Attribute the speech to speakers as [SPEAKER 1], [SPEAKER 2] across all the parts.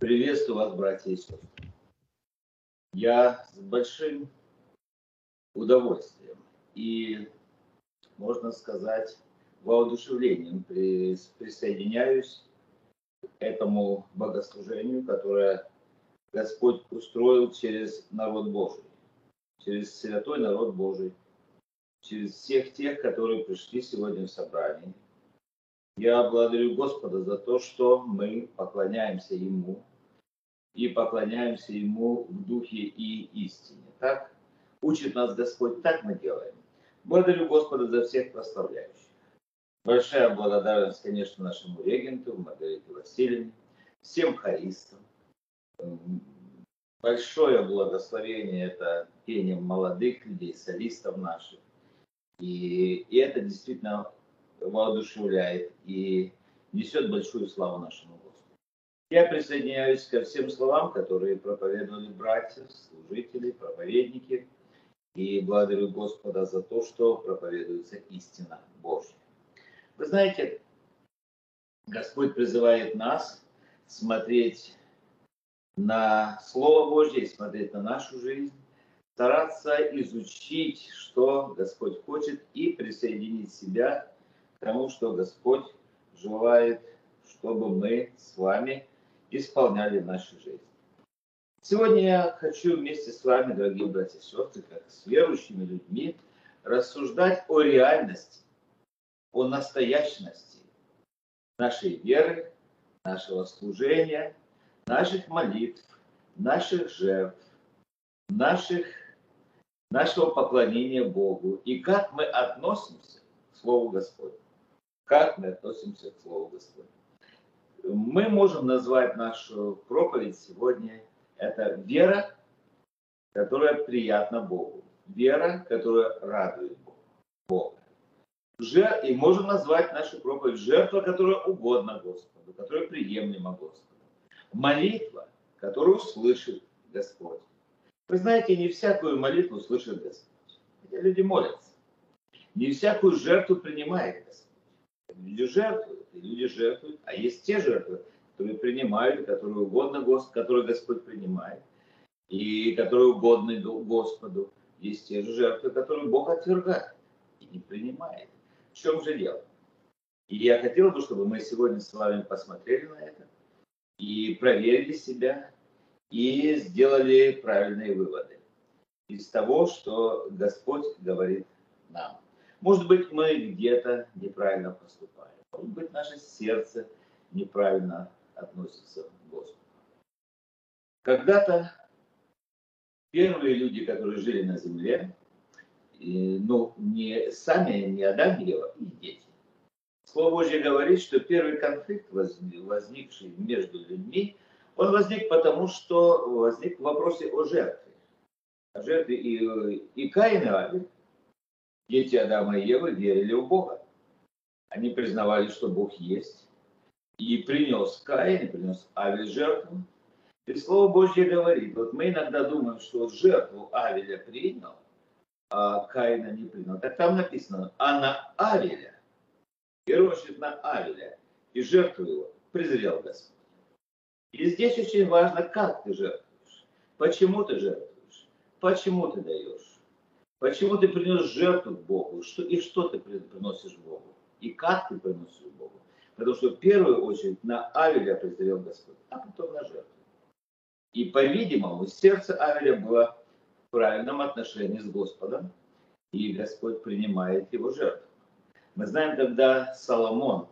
[SPEAKER 1] Приветствую вас, братья и сестры. Я с большим удовольствием и, можно сказать, воодушевлением присоединяюсь к этому богослужению, которое Господь устроил через народ Божий, через святой народ Божий, через всех тех, которые пришли сегодня в собрание. Я благодарю Господа за то, что мы поклоняемся Ему и поклоняемся Ему в духе и истине. Так учит нас Господь, так мы делаем. Благодарю Господа за всех прославляющих. Большая благодарность, конечно, нашему регенту Маргарите Васильевне, всем хористам. Большое благословение это пением молодых людей, солистов наших. И, и это действительно воодушевляет и несет большую славу нашему Господу. Я присоединяюсь ко всем словам, которые проповедовали братья, служители, проповедники, и благодарю Господа за то, что проповедуется истина Божья. Вы знаете, Господь призывает нас смотреть на Слово Божье, смотреть на нашу жизнь, стараться изучить, что Господь хочет, и присоединить себя к тому, что Господь желает, чтобы мы с вами исполняли в нашей жизни. Сегодня я хочу вместе с вами, дорогие братья и сестры, как с верующими людьми, рассуждать о реальности, о настоящности нашей веры, нашего служения, наших молитв, наших жертв, наших, нашего поклонения Богу и как мы относимся к Слову Господню. Как мы относимся к Слову Господню. Мы можем назвать нашу проповедь сегодня это вера, которая приятна Богу. Вера, которая радует Бога. Жер... И можем назвать нашу проповедь жертва, которая угодна Господу, которая приемлема Господу. Молитва, которую слышит Господь. Вы знаете, не всякую молитву слышит Господь. Хотя люди молятся. Не всякую жертву принимает Господь. Люди жертвуют, и люди жертвуют, а есть те жертвы, которые принимают, которые угодно Господу, которые Господь принимает, и которые угодны Господу. Есть те же жертвы, которые Бог отвергает и не принимает. В чем же дело? И я хотел бы, чтобы мы сегодня с вами посмотрели на это и проверили себя, и сделали правильные выводы из того, что Господь говорит нам. Может быть, мы где-то неправильно поступаем. Может быть, наше сердце неправильно относится к Господу. Когда-то первые люди, которые жили на земле, и, ну, не сами, не Адам и Ева, их дети. Слово Божье говорит, что первый конфликт, возникший между людьми, он возник потому, что возник в вопросе о жертве. О жертве и, и Каин и Авель, дети Адама и Евы, верили в Бога. Они признавали, что Бог есть, и принес Каин, принес Авель жертву. И Слово Божье говорит, вот мы иногда думаем, что жертву Авеля принял, а Каина не принял. Так там написано, а на Авеля, и рощит на Авеля, и жертву его презрел Господь. И здесь очень важно, как ты жертвуешь, почему ты жертвуешь, почему ты даешь, почему ты принес жертву Богу, что, и что ты приносишь Богу, и как ты приносишь Богу. Потому что в первую очередь на Авеля презрел Господь, а потом на жертву. И, по-видимому, сердце Авеля было в правильном отношении с Господом, и Господь принимает его жертву. Мы знаем, когда Соломон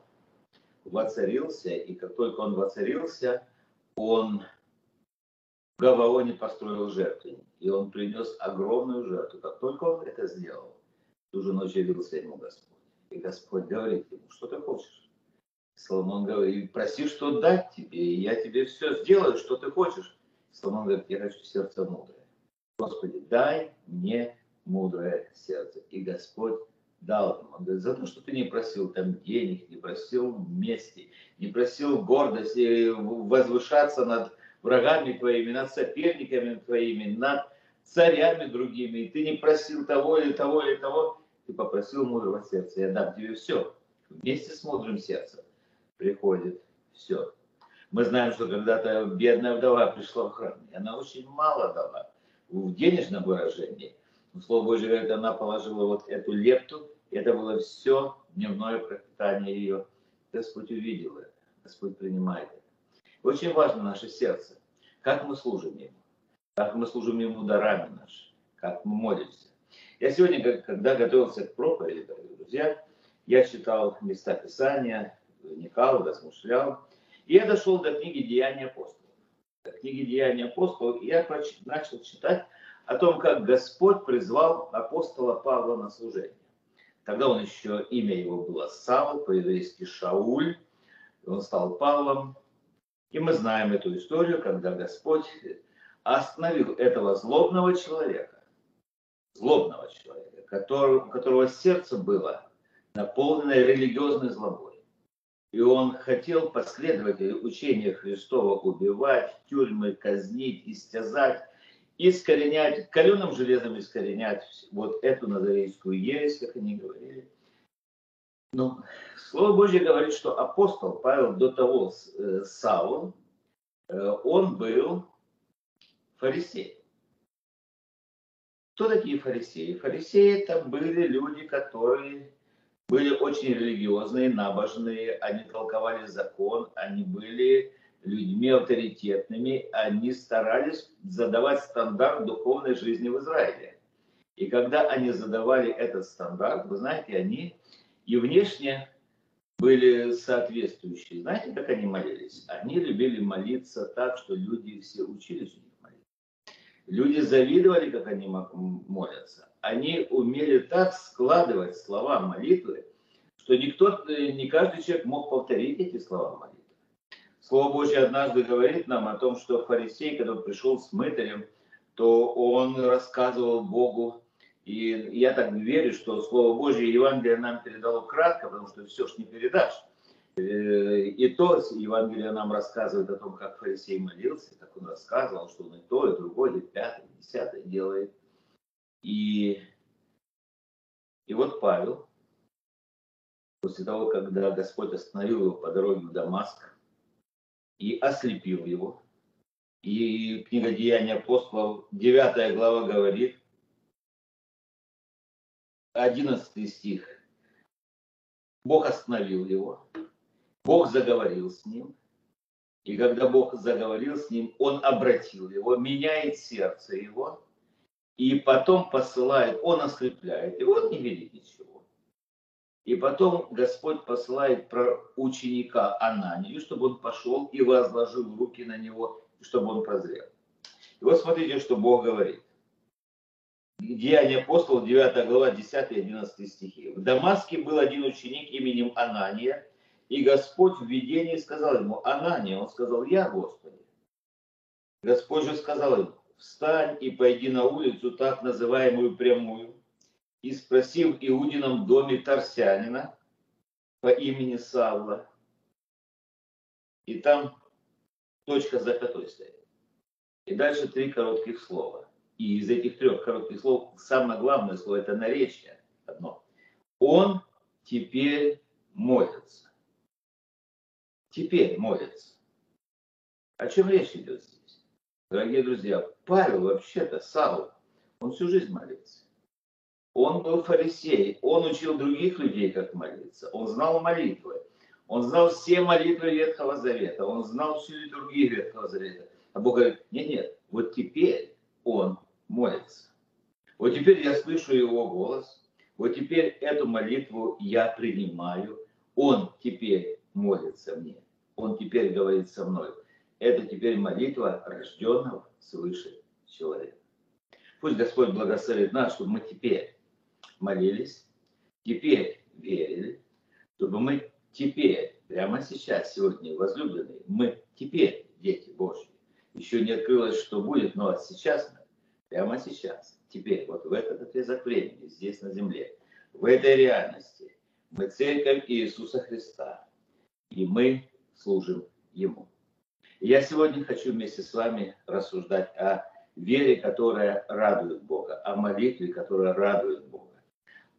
[SPEAKER 1] воцарился, и как только он воцарился, он Гаваоне построил жертвенник, и он принес огромную жертву. Как только он это сделал, ту же ночь явился ему Господь. И Господь говорит ему, что ты хочешь? Соломон говорит, проси, что дать тебе, и я тебе все сделаю, что ты хочешь. Соломон говорит, я хочу сердце мудрое. Господи, дай мне мудрое сердце. И Господь дал ему. Он говорит, за то, что ты не просил там денег, не просил мести, не просил гордости, возвышаться над врагами твоими, над соперниками твоими, над царями другими, и ты не просил того или того или того, ты попросил мудрого сердца, я дам тебе все, вместе с мудрым сердцем приходит все. Мы знаем, что когда-то бедная вдова пришла в храм, и она очень мало дала в денежном выражении. Но Слово Божье говорит, она положила вот эту лепту, и это было все дневное пропитание ее. Господь увидел это, Господь принимает это. Очень важно наше сердце, как мы служим Ему, как мы служим Ему дарами нашими, как мы молимся. Я сегодня, когда готовился к проповеди, дорогие друзья, я читал места Писания, вникал, размышлял, и я дошел до книги «Деяния апостолов». До книги «Деяния апостолов» и я начал читать о том, как Господь призвал апостола Павла на служение. Тогда он еще, имя его было Савл, по-еврейски Шауль, он стал Павлом. И мы знаем эту историю, когда Господь остановил этого злобного человека, злобного человека, который, у которого сердце было наполнено религиозной злобой. И он хотел последователей учения Христова убивать, тюрьмы казнить, истязать, искоренять, каленым железом искоренять вот эту назарейскую ересь, как они говорили. Но Слово Божье говорит, что апостол Павел до того э, Саул, э, он был фарисей. Кто такие фарисеи? Фарисеи это были люди, которые были очень религиозные, набожные, они толковали закон, они были людьми авторитетными, они старались задавать стандарт духовной жизни в Израиле. И когда они задавали этот стандарт, вы знаете, они и внешне были соответствующие. Знаете, как они молились? Они любили молиться так, что люди все учились у них молиться. Люди завидовали, как они молятся они умели так складывать слова молитвы, что никто, э, не каждый человек мог повторить эти слова молитвы. Слово Божье однажды говорит нам о том, что фарисей, когда пришел с мытарем, то он рассказывал Богу, и я так верю, что Слово Божье Евангелие нам передало кратко, потому что все ж не передашь. Э, и то Евангелие нам рассказывает о том, как фарисей молился, как он рассказывал, что он и то, и другое, и пятое, и десятое делает – и, и вот Павел, после того, когда Господь остановил его по дороге в Дамаск и ослепил его, и книга Деяния апостолов, 9 глава говорит, 11 стих, Бог остановил его, Бог заговорил с ним, и когда Бог заговорил с ним, Он обратил его, меняет сердце его, и потом посылает, он ослепляет, и он не видит ничего. И потом Господь посылает про ученика Ананию, чтобы он пошел и возложил руки на него, чтобы он прозрел. И вот смотрите, что Бог говорит. Деяния апостолов, 9 глава, 10 и 11 стихи. В Дамаске был один ученик именем Анания, и Господь в видении сказал ему, Анания, он сказал, я Господи. Господь же сказал ему, встань и пойди на улицу, так называемую прямую, и спроси в Иудином доме Тарсянина по имени Савла. И там точка за стоит. И дальше три коротких слова. И из этих трех коротких слов самое главное слово это наречие одно. Он теперь молится. Теперь молится. О чем речь идет здесь? Дорогие друзья, Павел вообще-то, Саул, он всю жизнь молится. Он был фарисей, он учил других людей, как молиться. Он знал молитвы. Он знал все молитвы Ветхого Завета. Он знал всю литургию Ветхого Завета. А Бог говорит, нет, нет, вот теперь он молится. Вот теперь я слышу его голос. Вот теперь эту молитву я принимаю. Он теперь молится мне. Он теперь говорит со мной это теперь молитва рожденного свыше человека. Пусть Господь благословит нас, чтобы мы теперь молились, теперь верили, чтобы мы теперь, прямо сейчас, сегодня, возлюбленные, мы теперь дети Божьи. Еще не открылось, что будет, но сейчас прямо сейчас, теперь, вот в этот отрезок времени, здесь на земле, в этой реальности, мы церковь Иисуса Христа, и мы служим Ему. Я сегодня хочу вместе с вами рассуждать о вере, которая радует Бога, о молитве, которая радует Бога,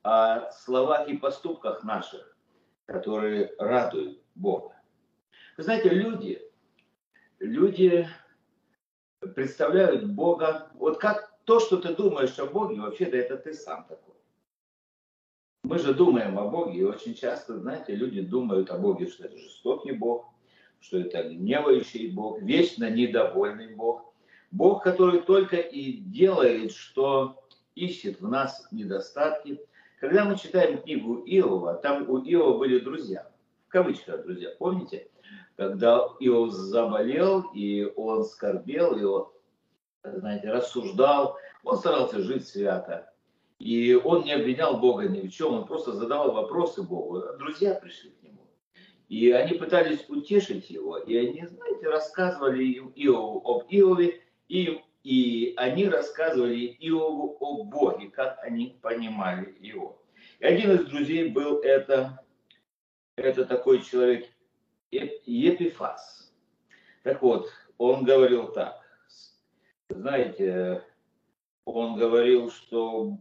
[SPEAKER 1] о словах и поступках наших, которые радуют Бога. Вы знаете, люди, люди представляют Бога, вот как то, что ты думаешь о Боге, вообще-то это ты сам такой. Мы же думаем о Боге, и очень часто, знаете, люди думают о Боге, что это жестокий Бог, что это гневающий Бог, вечно недовольный Бог. Бог, который только и делает, что ищет в нас недостатки. Когда мы читаем книгу Иова, там у Иова были друзья, в кавычках друзья, помните? Когда Иов заболел, и он скорбел, и он, знаете, рассуждал, он старался жить свято. И он не обвинял Бога ни в чем, он просто задавал вопросы Богу. Друзья пришли к нему. И они пытались утешить его, и они, знаете, рассказывали Иову об Иове, и, и они рассказывали Иову о Боге, как они понимали его. И один из друзей был это, это такой человек Епифас. Так вот, он говорил так, знаете, он говорил, что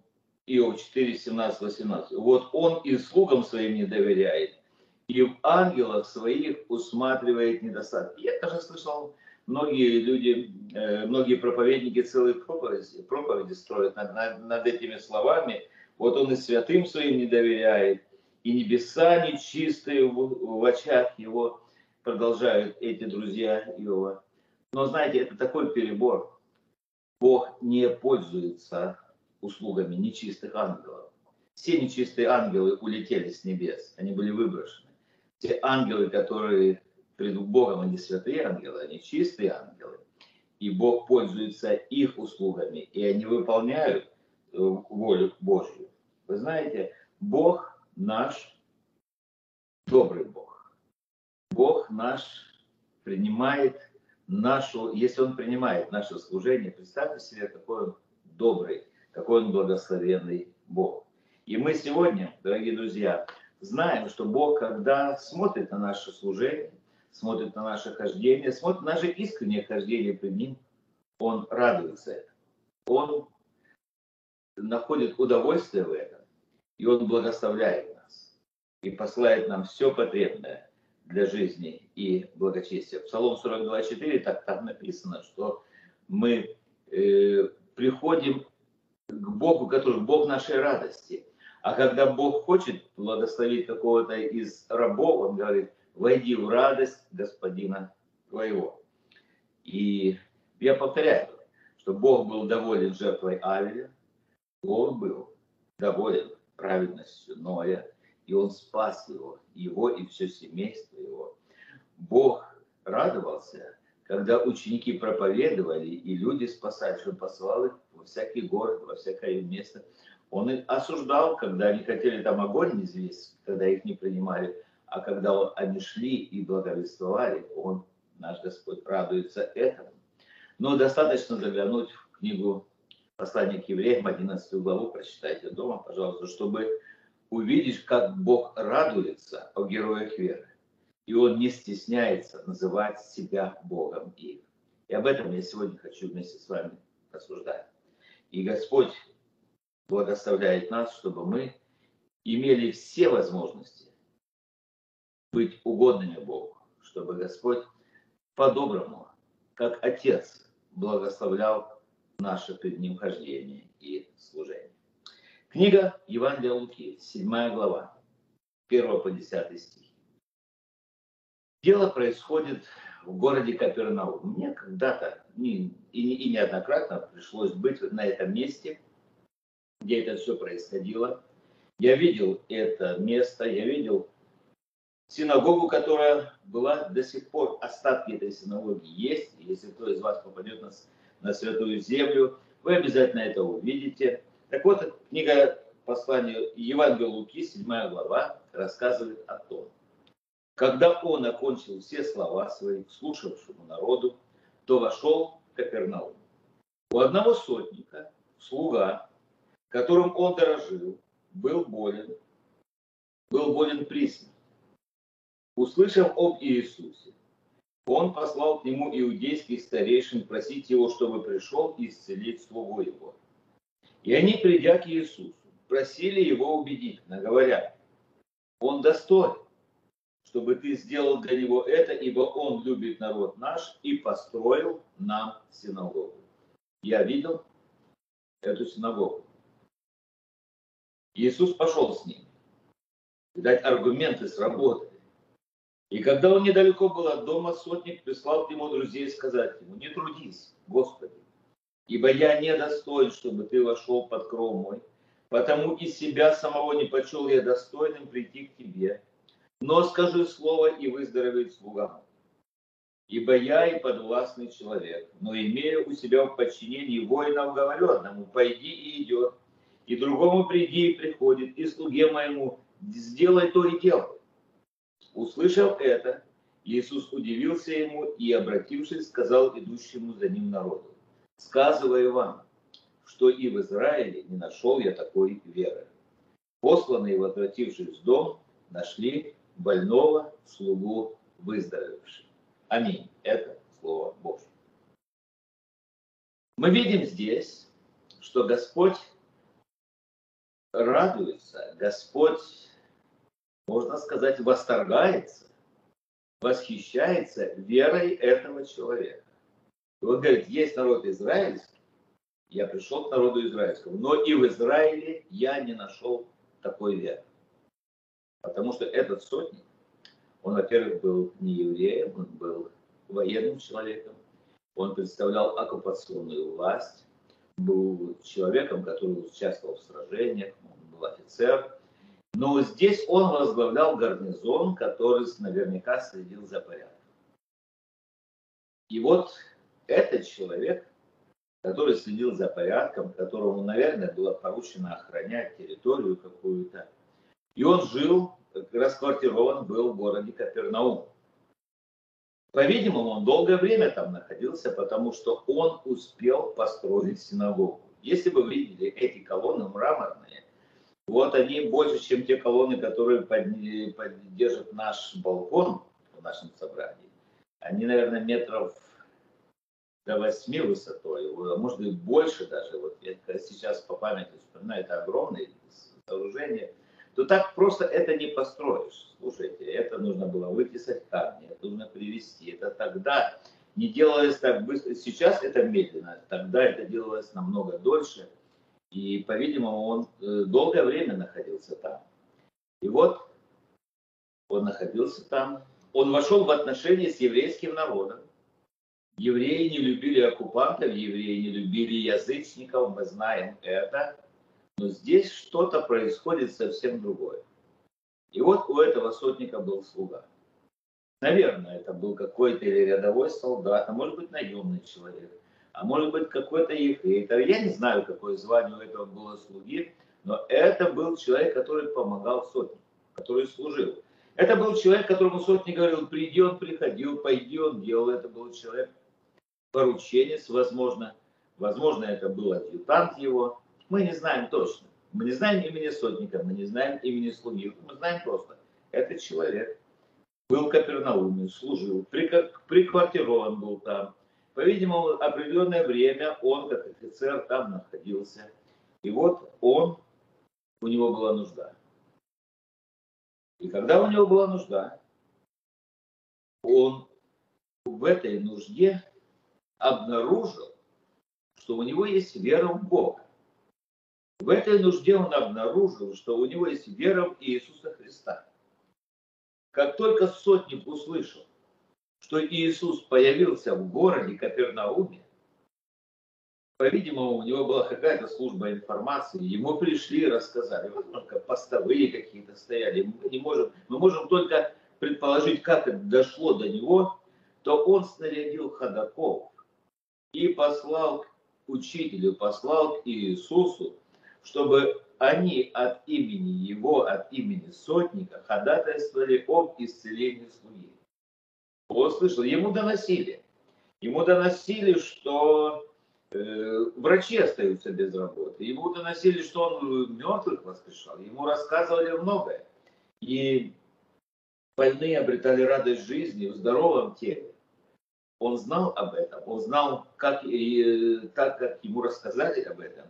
[SPEAKER 1] Иов 4, 17, 18. Вот он и слугам своим не доверяет, и в ангелах своих усматривает недостатки. Я даже слышал, многие люди, э, многие проповедники целые проповеди, проповеди строят над, над, над этими словами. Вот он и святым своим не доверяет, и небеса нечистые в, очах его, продолжают эти друзья Иова. Но знаете, это такой перебор. Бог не пользуется услугами нечистых ангелов. Все нечистые ангелы улетели с небес, они были выброшены. Те ангелы, которые пред Богом, они святые ангелы, они чистые ангелы. И Бог пользуется их услугами, и они выполняют э, волю Божью. Вы знаете, Бог наш добрый Бог. Бог наш принимает нашу, если Он принимает наше служение, представьте себе, какой Он добрый, какой Он благословенный Бог. И мы сегодня, дорогие друзья, знаем, что Бог, когда смотрит на наше служение, смотрит на наше хождение, смотрит на наше искреннее хождение пред Ним, Он радуется этому. Он находит удовольствие в этом, и Он благословляет нас, и посылает нам все потребное для жизни и благочестия. Псалом 42.4 так там написано, что мы э, приходим к Богу, который Бог нашей радости. А когда Бог хочет благословить какого-то из рабов, он говорит, войди в радость господина твоего. И я повторяю, что Бог был доволен жертвой Авеля, Бог был доволен праведностью Ноя, и он спас его, его и все семейство его. Бог радовался, когда ученики проповедовали, и люди спасали, что он послал их во всякий город, во всякое место. Он их осуждал, когда они хотели там огонь известь, когда их не принимали, а когда они шли и благовествовали, он, наш Господь, радуется этому. Но достаточно заглянуть в книгу послания к евреям, 11 главу, прочитайте дома, пожалуйста, чтобы увидеть, как Бог радуется о героях веры. И Он не стесняется называть себя Богом их. И об этом я сегодня хочу вместе с вами рассуждать. И Господь благословляет нас, чтобы мы имели все возможности быть угодными Богу, чтобы Господь по-доброму, как Отец, благословлял наше перед Ним хождение и служение. Книга Евангелия Луки, 7 глава, 1 по 10 стих. Дело происходит в городе Капернаум. Мне когда-то и, и неоднократно пришлось быть на этом месте, где это все происходило. Я видел это место, я видел синагогу, которая была до сих пор, остатки этой синагоги есть. Если кто из вас попадет на, на Святую Землю, вы обязательно это увидите. Так вот, книга послания Евангелия Луки, 7 глава, рассказывает о том, когда он окончил все слова свои слушавшему народу, то вошел в Капернаум. У одного сотника, слуга, которым он дорожил, был болен, был болен при Услышав об Иисусе, он послал к нему иудейских старейшин просить его, чтобы пришел и исцелить слугу его. И они, придя к Иисусу, просили его убедительно, говоря, он достоин, чтобы ты сделал для него это, ибо он любит народ наш и построил нам синагогу. Я видел эту синагогу. Иисус пошел с ним. Видать, аргументы сработали. И когда он недалеко был от дома, сотник прислал к нему друзей сказать ему, не трудись, Господи, ибо я недостоин, чтобы ты вошел под кров мой, потому и себя самого не почел я достойным прийти к тебе. Но скажи слово, и выздоровеет слуга. Ибо я и подвластный человек, но имею у себя в подчинении воинов, говорю пойди и идет, и другому приди и приходит, и слуге моему сделай то и делай. Услышав это, Иисус удивился ему и, обратившись, сказал идущему за ним народу, сказываю вам, что и в Израиле не нашел я такой веры. Посланные, возвратившись в дом, нашли больного слугу выздоровевшим. Аминь. Это Слово Божье. Мы видим здесь, что Господь радуется, Господь можно сказать, восторгается, восхищается верой этого человека. И вот говорит, есть народ израильский, я пришел к народу израильскому, но и в Израиле я не нашел такой веры. Потому что этот сотник, он, во-первых, был не евреем, он был военным человеком, он представлял оккупационную власть, был человеком, который участвовал в сражениях, он был офицер, но здесь он возглавлял гарнизон, который наверняка следил за порядком. И вот этот человек, который следил за порядком, которому, наверное, было поручено охранять территорию какую-то, и он жил, расквартирован был в городе Капернаум. По-видимому, он долгое время там находился, потому что он успел построить синагогу. Если вы видели эти колонны мраморные, вот они больше, чем те колонны, которые поддержат наш балкон в нашем собрании. Они, наверное, метров до 8 высотой, а может быть больше даже. Вот я сейчас по памяти вспоминаю, это огромное сооружение. То так просто это не построишь. Слушайте, это нужно было вытесать камни, это нужно привести. Это тогда не делалось так быстро. Сейчас это медленно, тогда это делалось намного дольше. И, по-видимому, он э, долгое время находился там. И вот он находился там. Он вошел в отношения с еврейским народом. Евреи не любили оккупантов, евреи не любили язычников, мы знаем это. Но здесь что-то происходит совсем другое. И вот у этого сотника был слуга. Наверное, это был какой-то или рядовой солдат, а может быть наемный человек а может быть какой-то ефрейтор. Я не знаю, какое звание у этого было слуги, но это был человек, который помогал сотне, который служил. Это был человек, которому сотник говорил, приди, он приходил, пойди, он делал. Это был человек порученец, возможно. Возможно, это был адъютант его. Мы не знаем точно. Мы не знаем имени сотника, мы не знаем имени слуги. Мы знаем просто, этот человек был Капернауме, служил, приквартирован был там, по-видимому, определенное время он, как офицер, там находился. И вот он, у него была нужда. И когда у него была нужда, он в этой нужде обнаружил, что у него есть вера в Бога. В этой нужде он обнаружил, что у него есть вера в Иисуса Христа. Как только сотник услышал, что Иисус появился в городе Капернауме, по-видимому, у него была какая-то служба информации, ему пришли и рассказали, только постовые какие-то стояли, мы не можем, мы можем только предположить, как это дошло до него, то он снарядил ходаков и послал к учителю, послал к Иисусу, чтобы они от имени его, от имени сотника ходатайствовали об исцелении слуги. Он слышал, ему доносили. Ему доносили, что э, врачи остаются без работы. Ему доносили, что он мертвых воскрешал. Ему рассказывали многое. И больные обретали радость жизни в здоровом теле. Он знал об этом, он знал, как, и, так как ему рассказали об этом.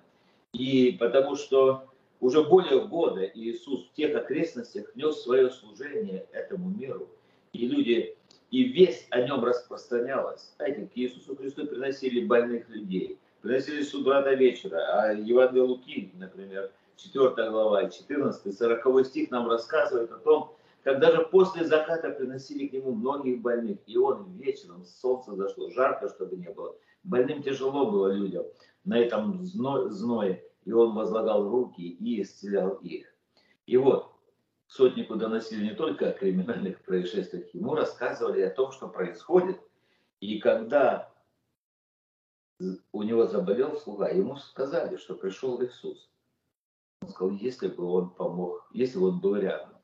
[SPEAKER 1] И потому что уже более года Иисус в тех окрестностях нес свое служение этому миру. И люди, и весть о нем распространялась. Знаете, к Иисусу Христу приносили больных людей, приносили с утра до вечера. А Евангелие Луки, например, 4 глава, 14, 40 стих нам рассказывает о том, как даже после заката приносили к нему многих больных. И он вечером, солнце зашло, жарко, чтобы не было. Больным тяжело было людям на этом зное и он возлагал руки и исцелял их. И вот, сотнику доносили не только о криминальных происшествиях, ему рассказывали о том, что происходит. И когда у него заболел слуга, ему сказали, что пришел Иисус. Он сказал, если бы он помог, если бы он был рядом,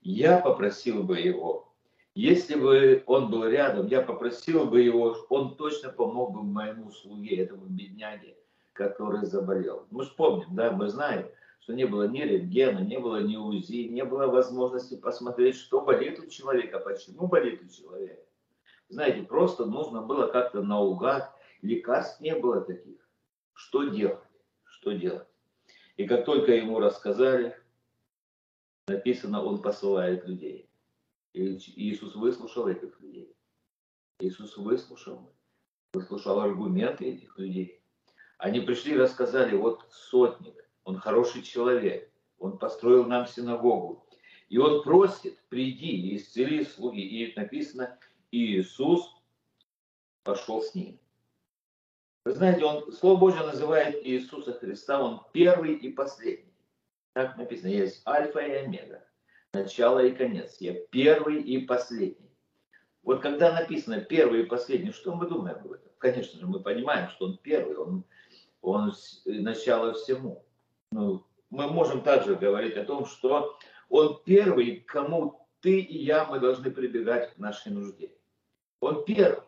[SPEAKER 1] я попросил бы его. Если бы он был рядом, я попросил бы его, он точно помог бы моему слуге, этому бедняге который заболел. Мы же помним, да, мы знаем, что не было ни рентгена, не было ни УЗИ, не было возможности посмотреть, что болит у человека, почему болит у человека. Знаете, просто нужно было как-то наугад, лекарств не было таких. Что делать? Что делать? И как только ему рассказали, написано, он посылает людей. И Иисус выслушал этих людей. Иисус выслушал, выслушал аргументы этих людей. Они пришли и рассказали, вот сотник, он хороший человек, он построил нам синагогу. И он просит, приди и исцели слуги. И написано, Иисус пошел с ним. Вы знаете, он, Слово Божье называет Иисуса Христа, он первый и последний. Так написано, есть альфа и омега, начало и конец. Я первый и последний. Вот когда написано первый и последний, что мы думаем об этом? Конечно же, мы понимаем, что он первый, он он начало всему. Ну, мы можем также говорить о том, что он первый, кому ты и я, мы должны прибегать к нашей нужде. Он первый.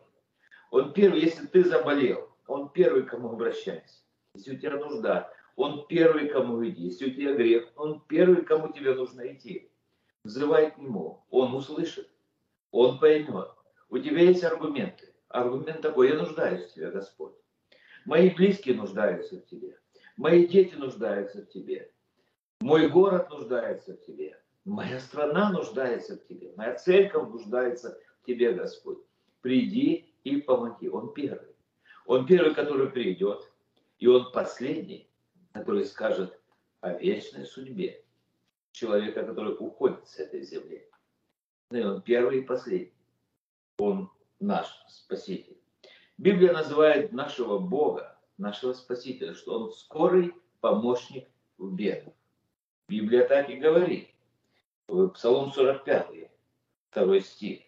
[SPEAKER 1] Он первый, если ты заболел, он первый, кому обращайся. Если у тебя нужда, он первый, кому иди. Если у тебя грех, он первый, кому тебе нужно идти. Взывай к нему, он услышит, он поймет. У тебя есть аргументы. Аргумент такой, я нуждаюсь в тебе, Господь. Мои близкие нуждаются в тебе. Мои дети нуждаются в тебе. Мой город нуждается в тебе. Моя страна нуждается в тебе. Моя церковь нуждается в тебе, Господь. Приди и помоги. Он первый. Он первый, который придет. И он последний, который скажет о вечной судьбе человека, который уходит с этой земли. И он первый и последний. Он наш Спаситель. Библия называет нашего Бога, нашего Спасителя, что Он скорый помощник в бедах. Библия так и говорит. Псалом 45, второй стих.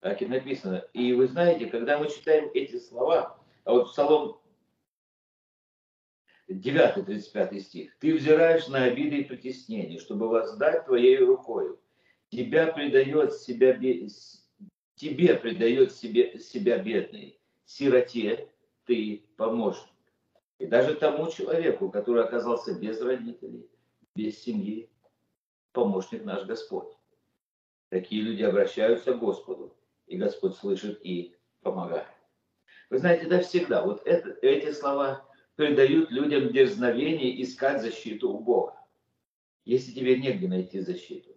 [SPEAKER 1] Так и написано. И вы знаете, когда мы читаем эти слова, а вот Псалом 9, 35 стих. «Ты взираешь на обиды и притеснения, чтобы воздать твоей рукою. Тебя предает себя, тебе предает себе, себя бедный, сироте ты помощник. И даже тому человеку, который оказался без родителей, без семьи, помощник наш Господь. Такие люди обращаются к Господу, и Господь слышит и помогает. Вы знаете, да всегда, вот это, эти слова придают людям дерзновение искать защиту у Бога. Если тебе негде найти защиту,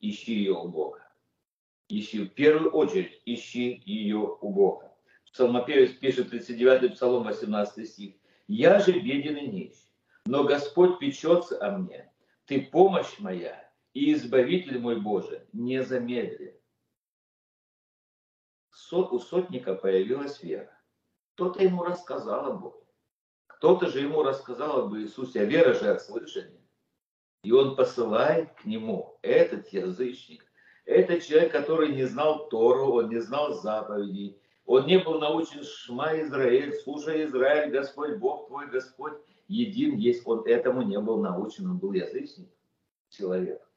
[SPEAKER 1] ищи ее у Бога. Ищи, в первую очередь, ищи ее у Бога. Псалмопевец пишет 39 Псалом 18 стих. «Я же беден и нищ, но Господь печется о мне. Ты помощь моя и избавитель мой Боже, не замедли». У сотника появилась вера. Кто-то ему рассказал об Боге. Кто-то же ему рассказал об Иисусе, а вера же от слышания. И он посылает к нему этот язычник, этот человек, который не знал Тору, он не знал заповедей, он не был научен Шма Израиль, слушай Израиль, Господь Бог твой, Господь един есть. Он этому не был научен, он был язычник, человек.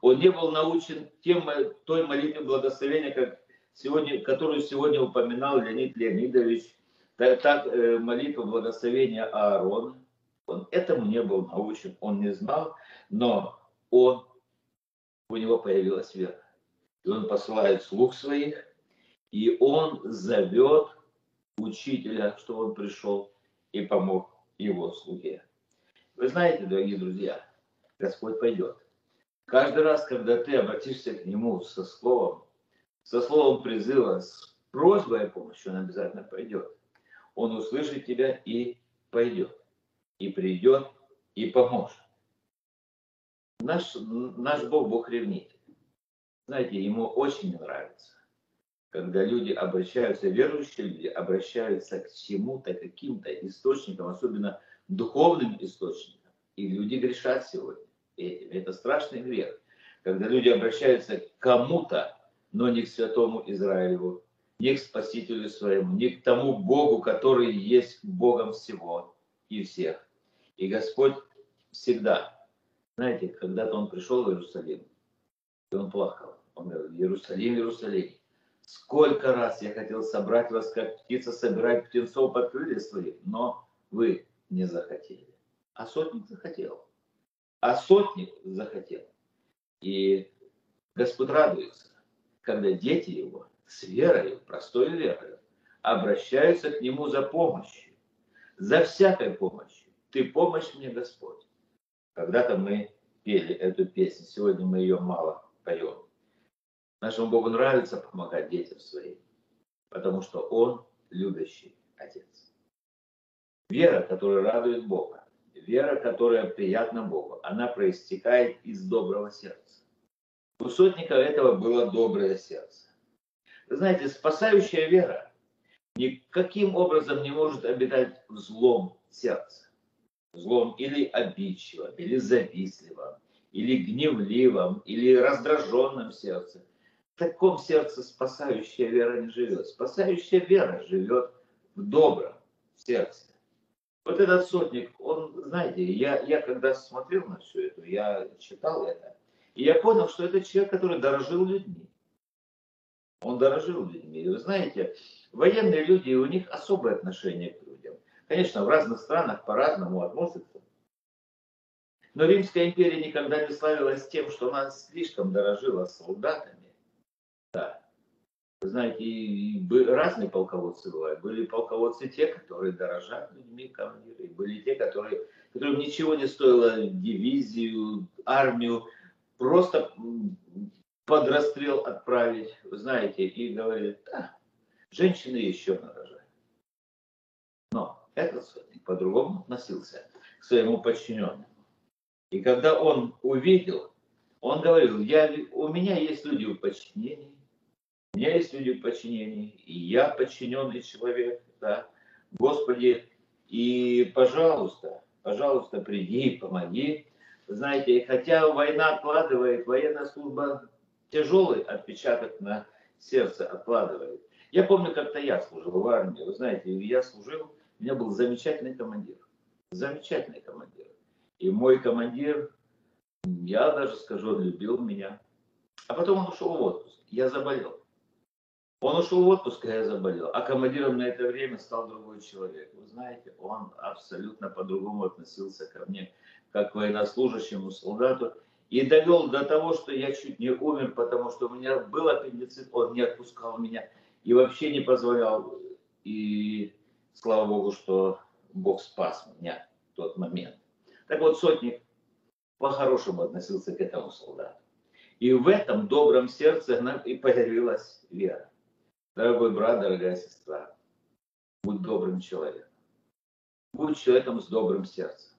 [SPEAKER 1] Он не был научен тем, той молитве благословения, как сегодня, которую сегодня упоминал Леонид Леонидович, так, так э, молитва благословения Аарона. Он этому не был научен, он не знал, но он, у него появилась вера. И он посылает слух своих, и он зовет учителя, что он пришел и помог его слуге. Вы знаете, дорогие друзья, Господь пойдет. Каждый раз, когда ты обратишься к Нему со словом, со словом призыва, с просьбой о помощи, Он обязательно пойдет. Он услышит тебя и пойдет. И придет, и поможет. Наш, наш Бог, Бог ревнитель. Знаете, ему очень нравится, когда люди обращаются, верующие люди обращаются к чему-то, каким-то источникам, особенно духовным источникам. И люди грешат сегодня этим. Это страшный грех, когда люди обращаются к кому-то, но не к святому Израилеву, не к Спасителю своему, не к тому Богу, который есть Богом всего и всех. И Господь всегда, знаете, когда-то Он пришел в Иерусалим, и Он плакал. Он говорил, Иерусалим, Иерусалим, сколько раз я хотел собрать вас, как птица собирает птенцов под крылья свои, но вы не захотели. А сотник захотел. А сотник захотел. И Господь радуется, когда дети его с верой, простой верой, обращаются к нему за помощью, за всякой помощью. Ты помощь мне, Господь. Когда-то мы пели эту песню, сегодня мы ее мало поем. Нашему Богу нравится помогать детям своим, потому что Он любящий Отец. Вера, которая радует Бога, вера, которая приятна Богу, она проистекает из доброго сердца. У сотника этого было доброе сердце. Вы знаете, спасающая вера никаким образом не может обитать в злом сердце. Злом или обидчивом, или завистливом, или гневливом, или раздраженном сердце в таком сердце спасающая вера не живет. Спасающая вера живет в добром сердце. Вот этот сотник, он, знаете, я, я когда смотрел на все это, я читал это, и я понял, что это человек, который дорожил людьми. Он дорожил людьми. И вы знаете, военные люди, у них особое отношение к людям. Конечно, в разных странах по-разному относятся. Но Римская империя никогда не славилась тем, что она слишком дорожила солдатами да. Вы знаете, разные полководцы бывают. Были полководцы те, которые дорожат людьми, командиры. Были те, которые, которым ничего не стоило дивизию, армию, просто под расстрел отправить, вы знаете, и говорили, да, женщины еще нарожают. Но этот сотник по-другому относился к своему подчиненному. И когда он увидел, он говорил, я, у меня есть люди в подчинении, у меня есть люди в подчинении, и я подчиненный человек, да. Господи, и пожалуйста, пожалуйста, приди, помоги. Знаете, хотя война откладывает, военная служба тяжелый отпечаток на сердце откладывает. Я помню, как-то я служил в армии. Вы знаете, я служил, у меня был замечательный командир. Замечательный командир. И мой командир, я даже скажу, он любил меня. А потом он ушел в отпуск. Я заболел. Он ушел в отпуск, а я заболел. А командиром на это время стал другой человек. Вы знаете, он абсолютно по-другому относился ко мне, как к военнослужащему солдату. И довел до того, что я чуть не умер, потому что у меня был аппендицит, он не отпускал меня и вообще не позволял. И слава Богу, что Бог спас меня в тот момент. Так вот, сотник по-хорошему относился к этому солдату. И в этом добром сердце и появилась вера. Дорогой брат, дорогая сестра, будь добрым человеком. Будь человеком с добрым сердцем.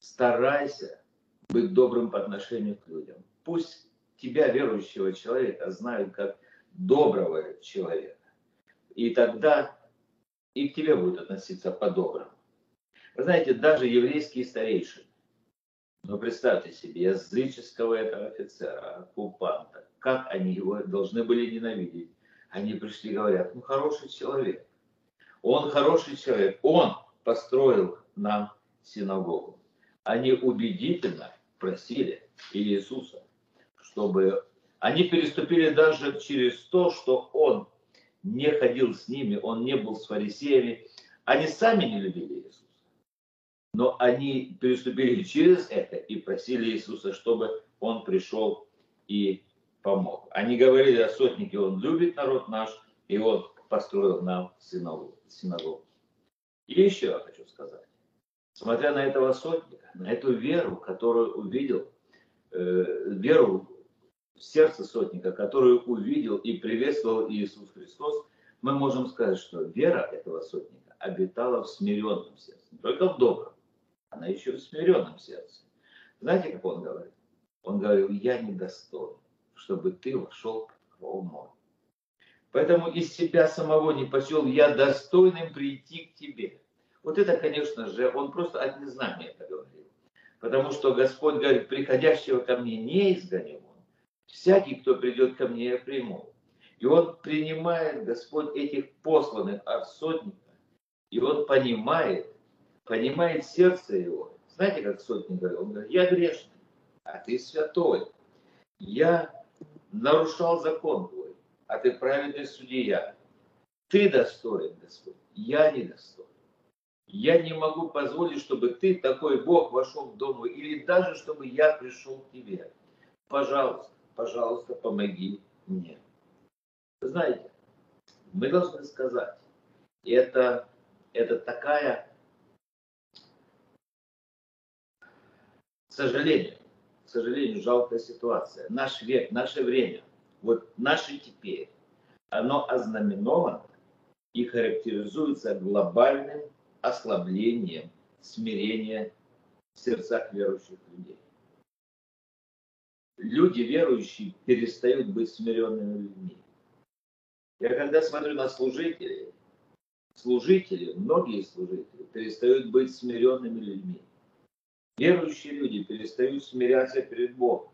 [SPEAKER 1] Старайся быть добрым по отношению к людям. Пусть тебя, верующего человека, знают как доброго человека. И тогда и к тебе будут относиться по-доброму. Вы знаете, даже еврейские старейшины, ну представьте себе, языческого этого офицера, оккупанта, как они его должны были ненавидеть они пришли и говорят, ну хороший человек. Он хороший человек. Он построил нам синагогу. Они убедительно просили Иисуса, чтобы они переступили даже через то, что он не ходил с ними, он не был с фарисеями. Они сами не любили Иисуса. Но они переступили через это и просили Иисуса, чтобы он пришел и помог. Они говорили о сотнике, он любит народ наш, и он построил нам синагогу. И еще я хочу сказать. смотря на этого сотника, на эту веру, которую увидел, э, веру в сердце сотника, которую увидел и приветствовал Иисус Христос, мы можем сказать, что вера этого сотника обитала в смиренном сердце. Не только в добром, она еще в смиренном сердце. Знаете, как он говорит? Он говорил, я недостоин, чтобы ты вошел в море. Поэтому из себя самого не посел я достойным прийти к тебе. Вот это, конечно же, он просто от незнания это говорил. Потому что Господь говорит, приходящего ко мне не изгоню он. Всякий, кто придет ко мне, я приму. И он принимает, Господь, этих посланных от сотника. И он понимает, понимает сердце его. Знаете, как сотник говорил? Он говорит, я грешный, а ты святой. Я нарушал закон твой, а ты праведный судья. Ты достоин, Господь, я не достоин. Я не могу позволить, чтобы ты, такой Бог, вошел в дом, или даже, чтобы я пришел к тебе. Пожалуйста, пожалуйста, помоги мне. Знаете, мы должны сказать, это, это такая, к сожалению, сожалению, жалкая ситуация. Наш век, наше время, вот наше теперь, оно ознаменовано и характеризуется глобальным ослаблением смирения в сердцах верующих людей. Люди верующие перестают быть смиренными людьми. Я когда смотрю на служителей, служители, многие служители перестают быть смиренными людьми. Верующие люди перестают смиряться перед Богом.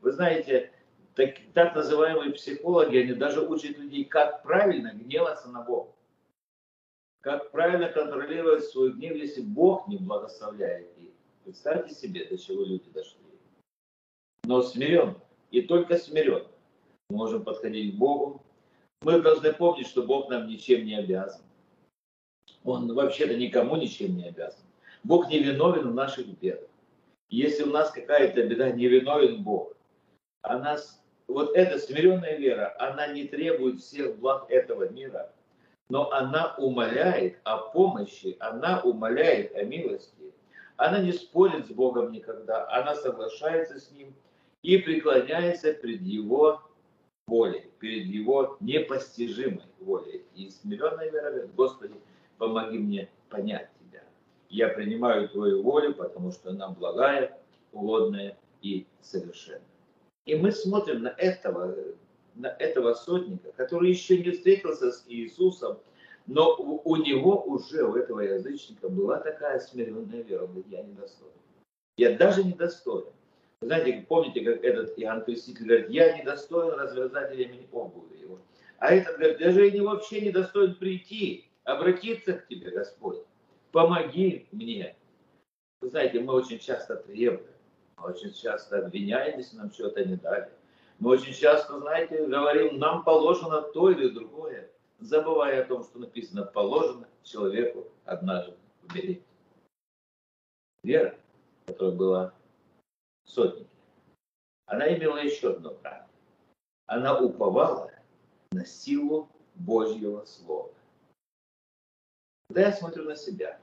[SPEAKER 1] Вы знаете, так, так называемые психологи, они даже учат людей, как правильно гневаться на Бога. Как правильно контролировать свой гнев, если Бог не благословляет их. Представьте себе, до чего люди дошли. Но смирен, и только смирен, мы можем подходить к Богу. Мы должны помнить, что Бог нам ничем не обязан. Он вообще-то никому ничем не обязан. Бог не виновен в наших бедах. Если у нас какая-то беда, не виновен Бог. А нас, вот эта смиренная вера, она не требует всех благ этого мира, но она умоляет о помощи, она умоляет о милости. Она не спорит с Богом никогда, она соглашается с Ним и преклоняется пред Его волей, перед Его непостижимой волей. И смиренная вера говорит, Господи, помоги мне понять. Я принимаю Твою волю, потому что она благая, угодная и совершенная. И мы смотрим на этого на этого сотника, который еще не встретился с Иисусом, но у, у него уже, у этого язычника, была такая смиренная вера. Он говорит, я недостоин. Я даже недостоин. Вы знаете, помните, как этот Иоанн Креститель говорит, я недостоин развязать ремень обуви его. А этот говорит, даже я не вообще недостоин прийти, обратиться к тебе, Господь. Помоги мне. Вы знаете, мы очень часто требуем, очень часто обвиняем, если нам что-то не дали. Мы очень часто, знаете, говорим, нам положено то или другое, забывая о том, что написано, положено человеку однажды умереть. Вера, которая была сотники, она имела еще одно право. Она уповала на силу Божьего Слова. Когда я смотрю на себя,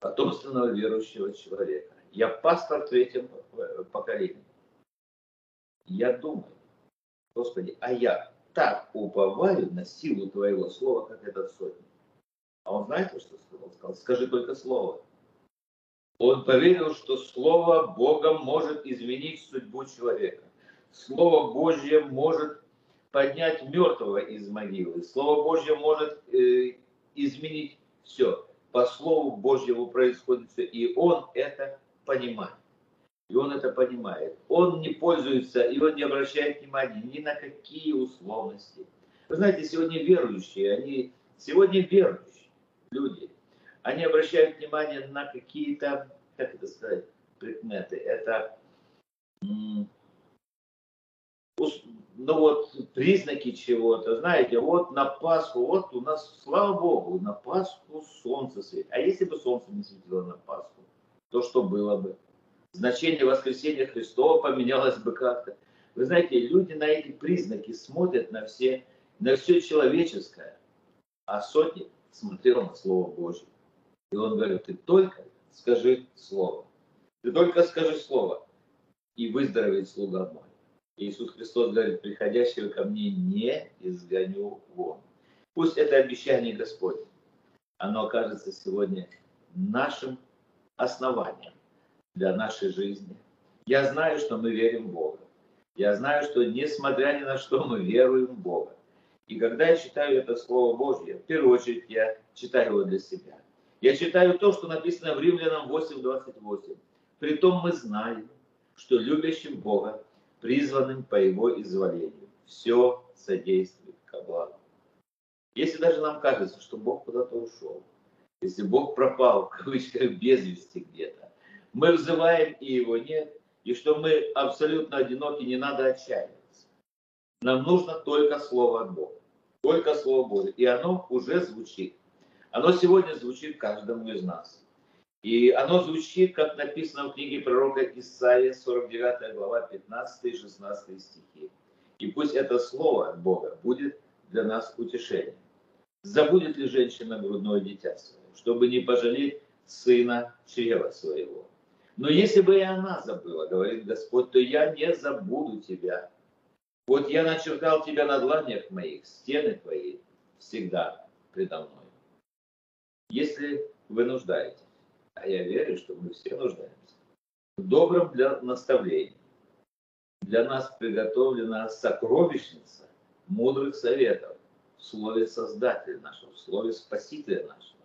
[SPEAKER 1] потомственного верующего человека, я пастор третьем поколении, я думаю, Господи, а я так уповаю на силу Твоего слова, как этот сотник. А он знаете, что сказал? Сказал, скажи только слово. Он поверил, что Слово Бога может изменить судьбу человека. Слово Божье может поднять мертвого из могилы. Слово Божье может э, изменить все. По Слову Божьему происходит все. И он это понимает. И он это понимает. Он не пользуется, и он не обращает внимания ни на какие условности. Вы знаете, сегодня верующие, они сегодня верующие люди, они обращают внимание на какие-то, как это сказать, предметы. Это ну вот признаки чего-то, знаете, вот на Пасху, вот у нас, слава Богу, на Пасху солнце светит. А если бы солнце не светило на Пасху, то что было бы? значение воскресения Христова поменялось бы как-то. Вы знаете, люди на эти признаки смотрят на все, на все человеческое, а сотник смотрел на Слово Божье. И он говорит, ты только скажи слово. Ты только скажи слово, и выздоровеет слуга мой. Иисус Христос говорит, приходящего ко мне не изгоню вон. Пусть это обещание Господне, оно окажется сегодня нашим основанием для нашей жизни. Я знаю, что мы верим в Бога. Я знаю, что несмотря ни на что мы веруем в Бога. И когда я читаю это Слово Божье, в первую очередь я читаю его для себя. Я читаю то, что написано в Римлянам 8.28. Притом мы знаем, что любящим Бога, призванным по Его изволению, все содействует ко. Если даже нам кажется, что Бог куда-то ушел, если Бог пропал, в кавычках, без вести где-то, мы взываем, и Его нет, и что мы абсолютно одиноки, не надо отчаиваться. Нам нужно только Слово от Бога. Только Слово Божье. И оно уже звучит. Оно сегодня звучит каждому из нас. И оно звучит, как написано в книге пророка Исаия, 49 глава, 15 и 16 стихи. И пусть это слово от Бога будет для нас утешением. Забудет ли женщина грудное дитя свое, чтобы не пожалеть сына чрева своего? Но если бы и она забыла, говорит Господь, то я не забуду тебя. Вот я начертал тебя на дланях моих, стены твои всегда предо мной. Если вы нуждаетесь, а я верю, что мы все нуждаемся, в добром для наставлений, для нас приготовлена сокровищница мудрых советов в слове Создателя нашего, в слове Спасителя нашего.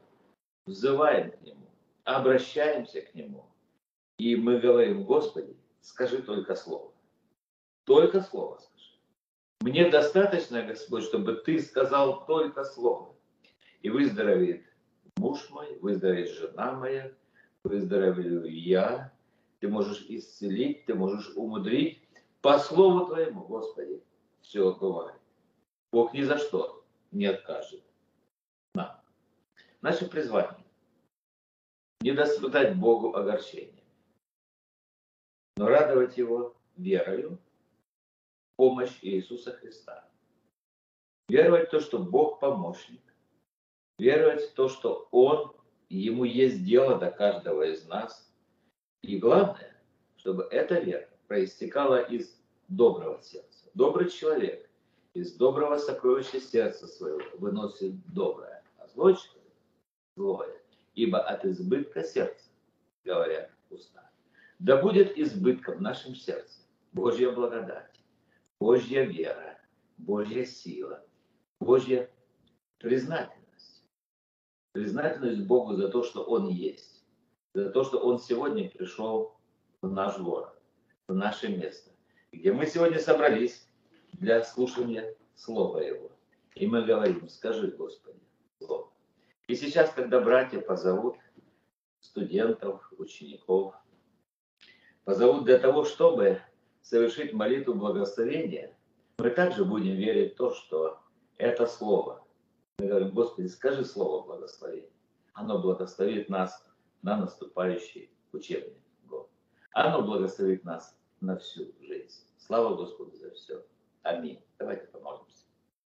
[SPEAKER 1] Взываем к Нему, обращаемся к Нему. И мы говорим, Господи, скажи только Слово. Только Слово скажи. Мне достаточно, Господь, чтобы Ты сказал только Слово. И выздоровеет муж мой, выздоровеет жена моя, выздоровею я. Ты можешь исцелить, ты можешь умудрить. По слову Твоему, Господи, все бывает. Бог ни за что не откажет нам. Наше призвание не досвидать Богу огорчения, но радовать Его верою помощь Иисуса Христа. Веровать в то, что Бог помощник. Веровать в то, что Он Ему есть дело до каждого из нас. И главное, чтобы эта вера проистекала из доброго сердца. Добрый человек из доброго сокровища сердца своего выносит доброе, а злой злое. Ибо от избытка сердца, говорят уста, да будет избытком в нашем сердце Божья благодать, Божья вера, Божья сила, Божья признательность признательность Богу за то, что Он есть, за то, что Он сегодня пришел в наш город, в наше место, где мы сегодня собрались для слушания Слова Его. И мы говорим, скажи, Господи, Слово. И сейчас, когда братья позовут студентов, учеников, позовут для того, чтобы совершить молитву благословения, мы также будем верить в то, что это Слово – мы говорим, Господи, скажи слово благословения. Оно благословит нас на наступающий учебный год. Оно благословит нас на всю жизнь. Слава Господу за все. Аминь. Давайте помолимся.